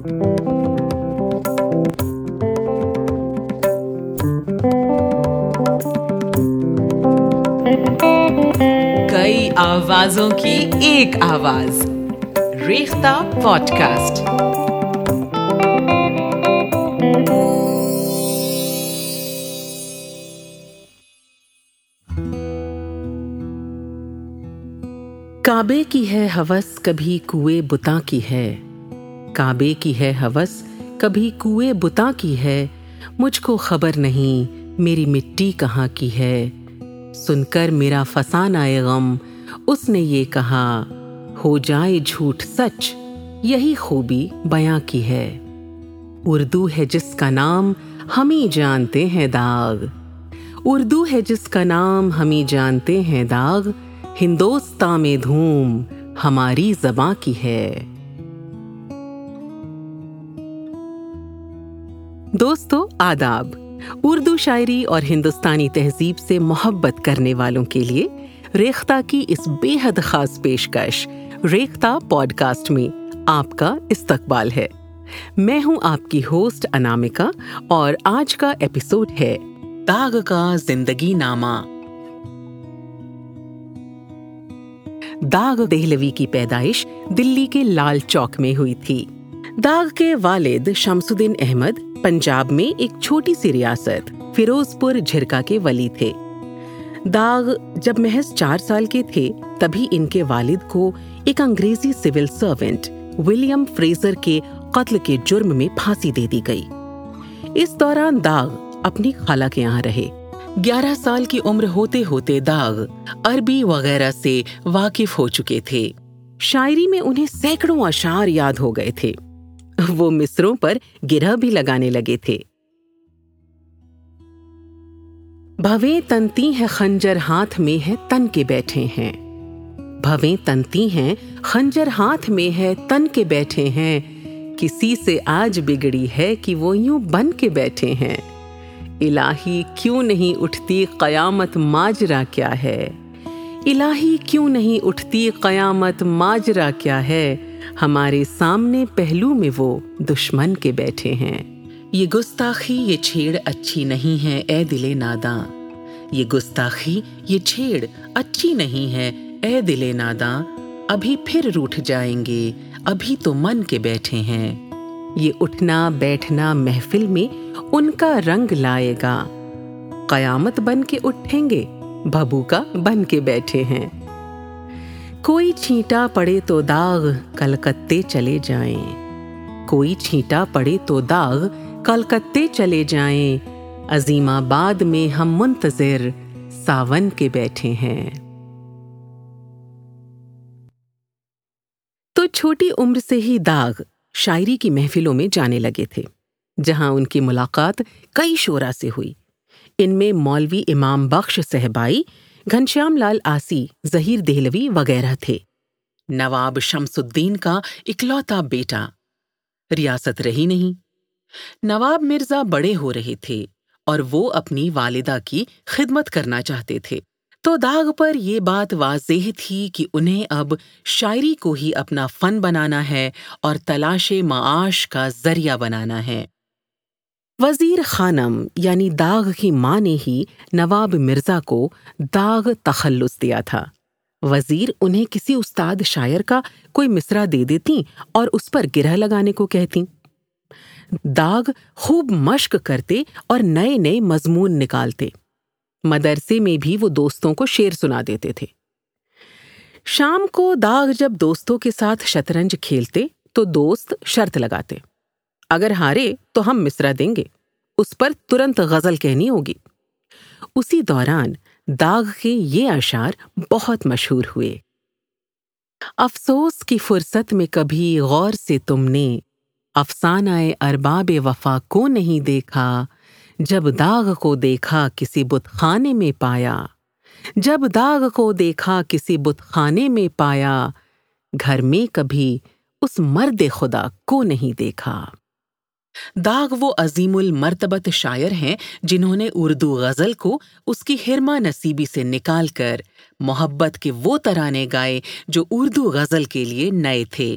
کئی آوازوں کی ایک آواز، ریختہ پوڈکاسٹ۔ کعبے کی ہے ہوس، کبھی کوئے بتا کی ہے۔ کعبے کی ہے ہوس، کبھی کوئے بتا کی ہے، مجھ کو خبر نہیں میری مٹی کہاں کی ہے۔ سن کر میرا فسان آئے غم، اس نے یہ کہا، ہو جائے جھوٹ سچ، یہی خوبی بیاں کی ہے۔ اردو ہے جس کا نام ہم ہی جانتے ہیں داغ۔ اردو ہے جس کا نام ہم ہی جانتے ہیں داغ، ہندوستان میں دھوم ہماری زباں کی ہے۔ دوستو، آداب۔ اردو شاعری اور ہندوستانی تہذیب سے محبت کرنے والوں کے لیے ریختہ کی اس بے حد خاص پیشکش ریختہ پوڈ کاسٹ میں آپ کا استقبال ہے۔ میں ہوں آپ کی ہوسٹ انامکا اور آج کا ایپیسوڈ ہے داغ کا زندگی نامہ۔ داغ دہلوی کی پیدائش دلی کے لال چوک میں ہوئی تھی۔ داغ کے والد شمس الدین احمد پنجاب میں ایک چھوٹی سی ریاست فیروز پور جھرکا کے ولی تھے۔ داغ جب محض چار سال کے تھے، تبھی ان کے والد کو ایک انگریزی سول سروینٹ ولیم فریزر کے قتل کے جرم میں پھانسی دے دی گئی۔ اس دوران داغ اپنی خالہ کے یہاں رہے۔ گیارہ سال کی عمر ہوتے ہوتے داغ عربی وغیرہ سے واقف ہو چکے تھے۔ شاعری میں انہیں سینکڑوں اشعار یاد ہو گئے تھے۔ وہ مصروں پر گرہ بھی لگانے لگے تھے۔ بھویں تنتی ہے خنجر ہاتھ میں ہے تن کے بیٹھے ہیں۔ بھویں تنتی ہیں خنجر ہاتھ میں ہے تن کے بیٹھے ہیں۔ کسی سے آج بگڑی ہے کہ وہ یوں بن کے بیٹھے ہیں۔ الہی کیوں نہیں اٹھتی قیامت ماجرا کیا ہے؟ الہی کیوں نہیں اٹھتی قیامت ماجرا کیا ہے؟ ہمارے سامنے پہلو میں وہ دشمن کے بیٹھے ہیں۔ یہ گستاخی یہ چھیڑ اچھی نہیں ہے اے دل ناداں۔ یہ گستاخی یہ چھیڑ اچھی نہیں ہے اے دل ناداں۔ ابھی پھر روٹ جائیں گے ابھی تو من کے بیٹھے ہیں۔ یہ اٹھنا بیٹھنا محفل میں ان کا رنگ لائے گا۔ قیامت بن کے اٹھیں گے بھبو کا بن کے بیٹھے ہیں۔ کوئی چھینٹا پڑے تو داغ کلکتے چلے جائیں۔ کوئی چھینٹا پڑے تو داغ کلکتے چلے جائیں۔ عظیم آباد میں ہم منتظر ساون کے بیٹھے ہیں۔ تو چھوٹی عمر سے ہی داغ شاعری کی محفلوں میں جانے لگے تھے، جہاں ان کی ملاقات کئی شعرا سے ہوئی۔ ان میں مولوی امام بخش صحبائی گھنشیام لال آسی ظہیر دہلوی وغیرہ تھے۔ نواب شمس الدین کا اکلوتا بیٹا۔ ریاست رہی نہیں۔ نواب مرزا بڑے ہو رہے تھے اور وہ اپنی والدہ کی خدمت کرنا چاہتے تھے۔ تو داغ پر یہ بات واضح تھی کہ انہیں اب شاعری کو ہی اپنا فن بنانا ہے اور تلاش معاش کا ذریعہ بنانا ہے۔ وزیر خانم یعنی داغ کی ماں نے ہی نواب مرزا کو داغ تخلص دیا تھا۔ وزیر انہیں کسی استاد شاعر کا کوئی مصرا دے دیتی اور اس پر گرہ لگانے کو کہتی۔ داغ خوب مشق کرتے اور نئے نئے مضمون نکالتے۔ مدرسے میں بھی وہ دوستوں کو شعر سنا دیتے تھے۔ شام کو داغ جب دوستوں کے ساتھ شطرنج کھیلتے تو دوست شرط لگاتے۔ اگر ہارے تو ہم مصرا دیں گے، اس پر ترنت غزل کہنی ہوگی۔ اسی دوران داغ کے یہ اشعار بہت مشہور ہوئے۔ افسوس کی فرصت میں کبھی غور سے تم نے افسانہ ارباب وفا کو نہیں دیکھا، جب داغ کو دیکھا کسی بت خانے میں پایا۔ جب داغ کو دیکھا کسی بت خانے میں پایا، گھر میں کبھی اس مرد خدا کو نہیں دیکھا۔ داغ وہ عظیم المرتبت شاعر ہیں جنہوں نے اردو غزل کو اس کی ہرما نصیبی سے نکال کر محبت کے وہ ترانے گائے جو اردو غزل کے لیے نئے تھے۔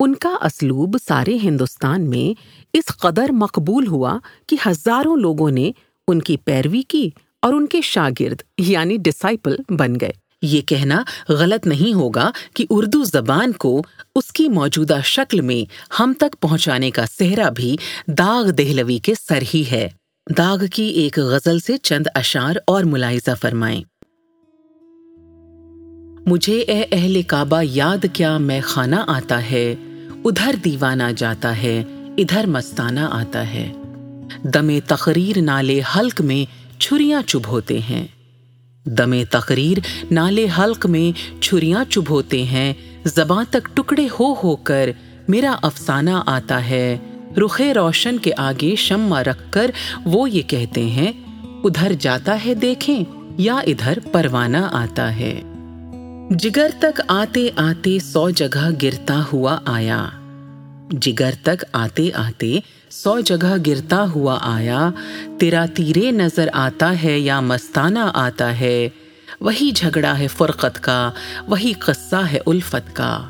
ان کا اسلوب سارے ہندوستان میں اس قدر مقبول ہوا کہ ہزاروں لوگوں نے ان کی پیروی کی اور ان کے شاگرد یعنی ڈسائپل بن گئے۔ یہ کہنا غلط نہیں ہوگا کہ اردو زبان کو اس کی موجودہ شکل میں ہم تک پہنچانے کا صحرا بھی داغ دہلوی کے سر ہی ہے۔ داغ کی ایک غزل سے چند اشار اور ملاحظہ فرمائیں۔ مجھے اے اہل کعبہ یاد کیا میں خانہ آتا ہے، ادھر دیوانہ جاتا ہے، ادھر مستانہ آتا ہے۔ دم تقریر نالے حلق میں چھریاں چبھ ہوتے ہیں۔ دم تقریر نالے حلق میں چھریاں چبھ ہوتے ہیں، زباں تک ٹکڑے ہو ہو کر میرا افسانہ آتا ہے۔ رخ روشن کے آگے شمع رکھ کر وہ یہ کہتے ہیں، ادھر جاتا ہے دیکھیں یا ادھر پروانہ آتا ہے۔ جگر تک آتے آتے سو جگہ گرتا ہوا آیا۔ جگر تک آتے آتے سو جگہ گرتا ہوا آیا، تیرا تیرے نظر آتا ہے یا مستانہ آتا ہے، وہی جھگڑا ہے فرقت کا، وہی قصہ ہے الفت کا۔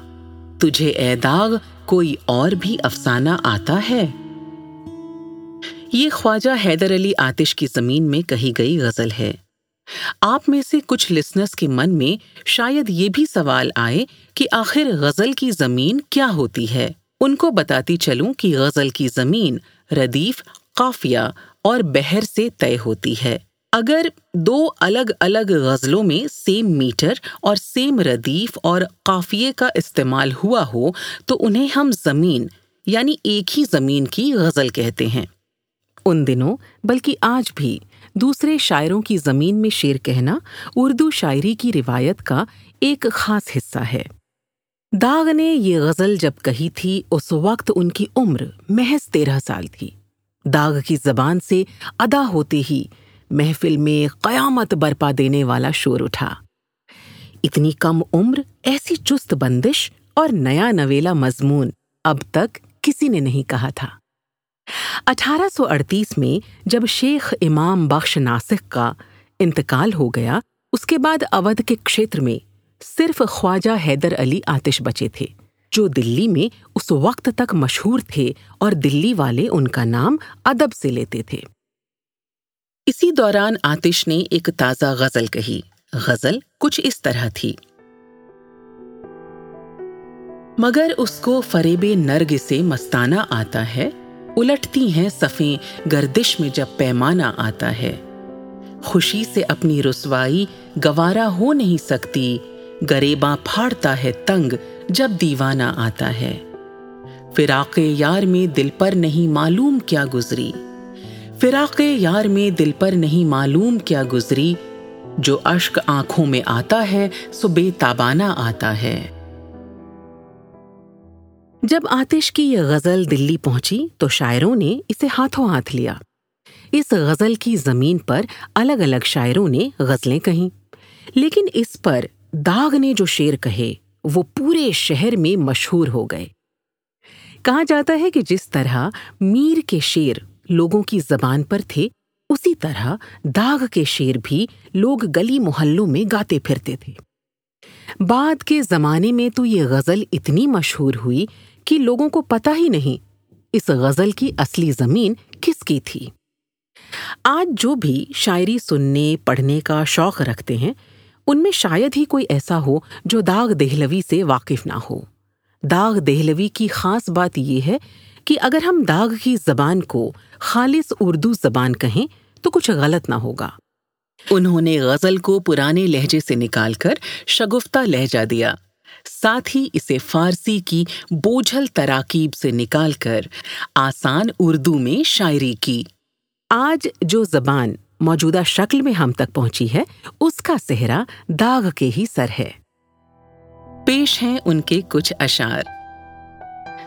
تجھے اے داغ، کوئی اور بھی افسانہ آتا ہے؟ یہ خواجہ حیدر علی آتش کی زمین میں کہی گئی غزل ہے۔ آپ میں سے کچھ لسنرز کے من میں شاید یہ بھی سوال آئے کہ آخر غزل کی زمین کیا ہوتی ہے؟ ان کو بتاتی چلوں کہ غزل کی زمین ردیف، قافیہ اور بحر سے طے ہوتی ہے۔ اگر دو الگ الگ غزلوں میں سیم میٹر اور سیم ردیف اور قافیے کا استعمال ہوا ہو، تو انہیں ہم زمین یعنی ایک ہی زمین کی غزل کہتے ہیں۔ ان دنوں، بلکہ آج بھی، دوسرے شاعروں کی زمین میں شعر کہنا اردو شاعری کی روایت کا ایک خاص حصہ ہے۔ داغ نے یہ غزل جب کہی تھی، اس وقت ان کی عمر محض تیرہ سال تھی۔ داغ کی زبان سے ادا ہوتے ہی محفل میں قیامت برپا دینے والا شور اٹھا۔ اتنی کم عمر، ایسی چست بندش اور نیا نویلا مضمون اب تک کسی نے نہیں کہا تھا۔ اٹھارہ سو اڑتیس میں جب شیخ امام بخش ناسک کا انتقال ہو گیا، اس کے بعد اودھ کے کھیتر میں صرف خواجہ حیدر علی آتش بچے تھے، جو دلی میں اس وقت تک مشہور تھے اور دلی والے ان کا نام ادب سے لیتے تھے۔ اسی دوران آتش نے ایک تازہ غزل کہی۔ غزل کچھ اس طرح تھی۔ مگر اس کو فریب نرگ سے مستانہ آتا ہے، الٹتی ہیں صفیں گردش میں جب پیمانہ آتا ہے۔ خوشی سے اپنی رسوائی گوارا ہو نہیں سکتی۔ گریباں پھاڑتا ہے تنگ جب دیوانہ آتا ہے۔ فراق یار میں دل پر نہیں معلوم کیا گزری۔ فراق یار میں دل پر نہیں معلوم کیا گزری۔ جو اشک آنکھوں میں آتا ہے سو بے تابانہ آتا ہے۔ جب آتش کی یہ غزل دلی پہنچی تو شاعروں نے اسے ہاتھوں ہاتھ لیا۔ اس غزل کی زمین پر الگ الگ شاعروں نے غزلیں کہیں۔ لیکن اس پر داغ نے جو شعر کہے، وہ پورے شہر میں مشہور ہو گئے۔ کہا جاتا ہے کہ جس طرح میر کے شعر لوگوں کی زبان پر تھے، اسی طرح داغ کے شعر بھی لوگ گلی محلوں میں گاتے پھرتے تھے۔ بعد کے زمانے میں تو یہ غزل اتنی مشہور ہوئی کہ لوگوں کو پتہ ہی نہیں اس غزل کی اصلی زمین کس کی تھی۔ آج جو بھی شاعری سننے، پڑھنے کا شوق رکھتے ہیں ان میں شاید ہی کوئی ایسا ہو جو داغ دہلوی سے واقف نہ ہو۔ داغ دہلوی کی خاص بات یہ ہے کہ اگر ہم داغ کی زبان کو خالص اردو زبان کہیں تو کچھ غلط نہ ہوگا۔ انہوں نے غزل کو پرانے لہجے سے نکال کر شگفتہ لہجہ دیا۔ ساتھ ہی اسے فارسی کی بوجھل تراکیب سے نکال کر آسان اردو میں شاعری کی۔ آج جو زبان موجودہ شکل میں ہم تک پہنچی ہے، اس کا صحرا داغ کے ہی سر ہے۔ پیش ہیں ان کے کچھ اشعار۔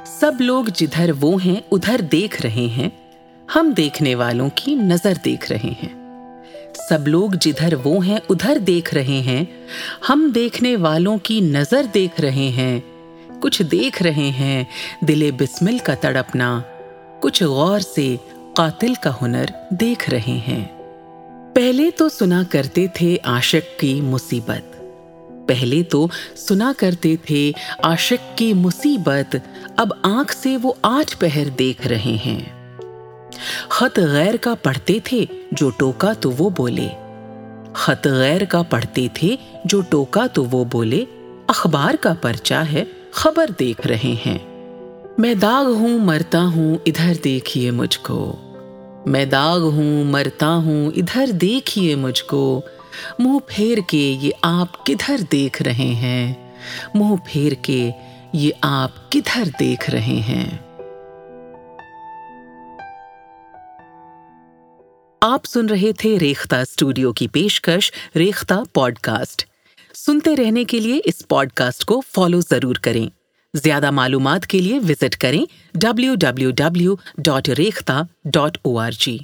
سب لوگ جدھر وہ ہیں، ادھر دیکھ رہے ہیں۔ ہم دیکھنے والوں کی نظر دیکھ رہے ہیں۔ سب لوگ جدھر وہ ہیں، ادھر دیکھ رہے ہیں۔ ہم دیکھنے والوں کی نظر دیکھ رہے ہیں۔ کچھ دیکھ رہے ہیں، دل بسمل کا تڑپنا۔ کچھ غور سے قاتل کا ہنر دیکھ رہے ہیں۔ پہلے تو سنا کرتے تھے عاشق کی مصیبت۔ پہلے تو سنا کرتے تھے عاشق کی مصیبت۔ اب آنکھ سے وہ آٹھ پہر دیکھ رہے ہیں۔ خط غیر کا پڑھتے تھے جو ٹوکا تو وہ بولے۔ خط غیر کا پڑھتے تھے جو ٹوکا تو وہ بولے۔ اخبار کا پرچا ہے، خبر دیکھ رہے ہیں۔ میں داغ ہوں، مرتا ہوں، ادھر دیکھیے مجھ کو۔ میں داغ ہوں، مرتا ہوں، ادھر دیکھیے مجھ کو۔ منہ پھیر کے یہ آپ کدھر دیکھ رہے ہیں؟ منہ پھیر کے یہ آپ کدھر دیکھ رہے ہیں؟ آپ سن رہے تھے ریختہ اسٹوڈیو کی پیشکش، ریختہ پوڈ کاسٹ سنتے رہنے کے لیے اس پوڈ کاسٹ کو فالو ضرور کریں۔ زیادہ معلومات کے لیے وزٹ کریں W W W dot Rekhta dot O R G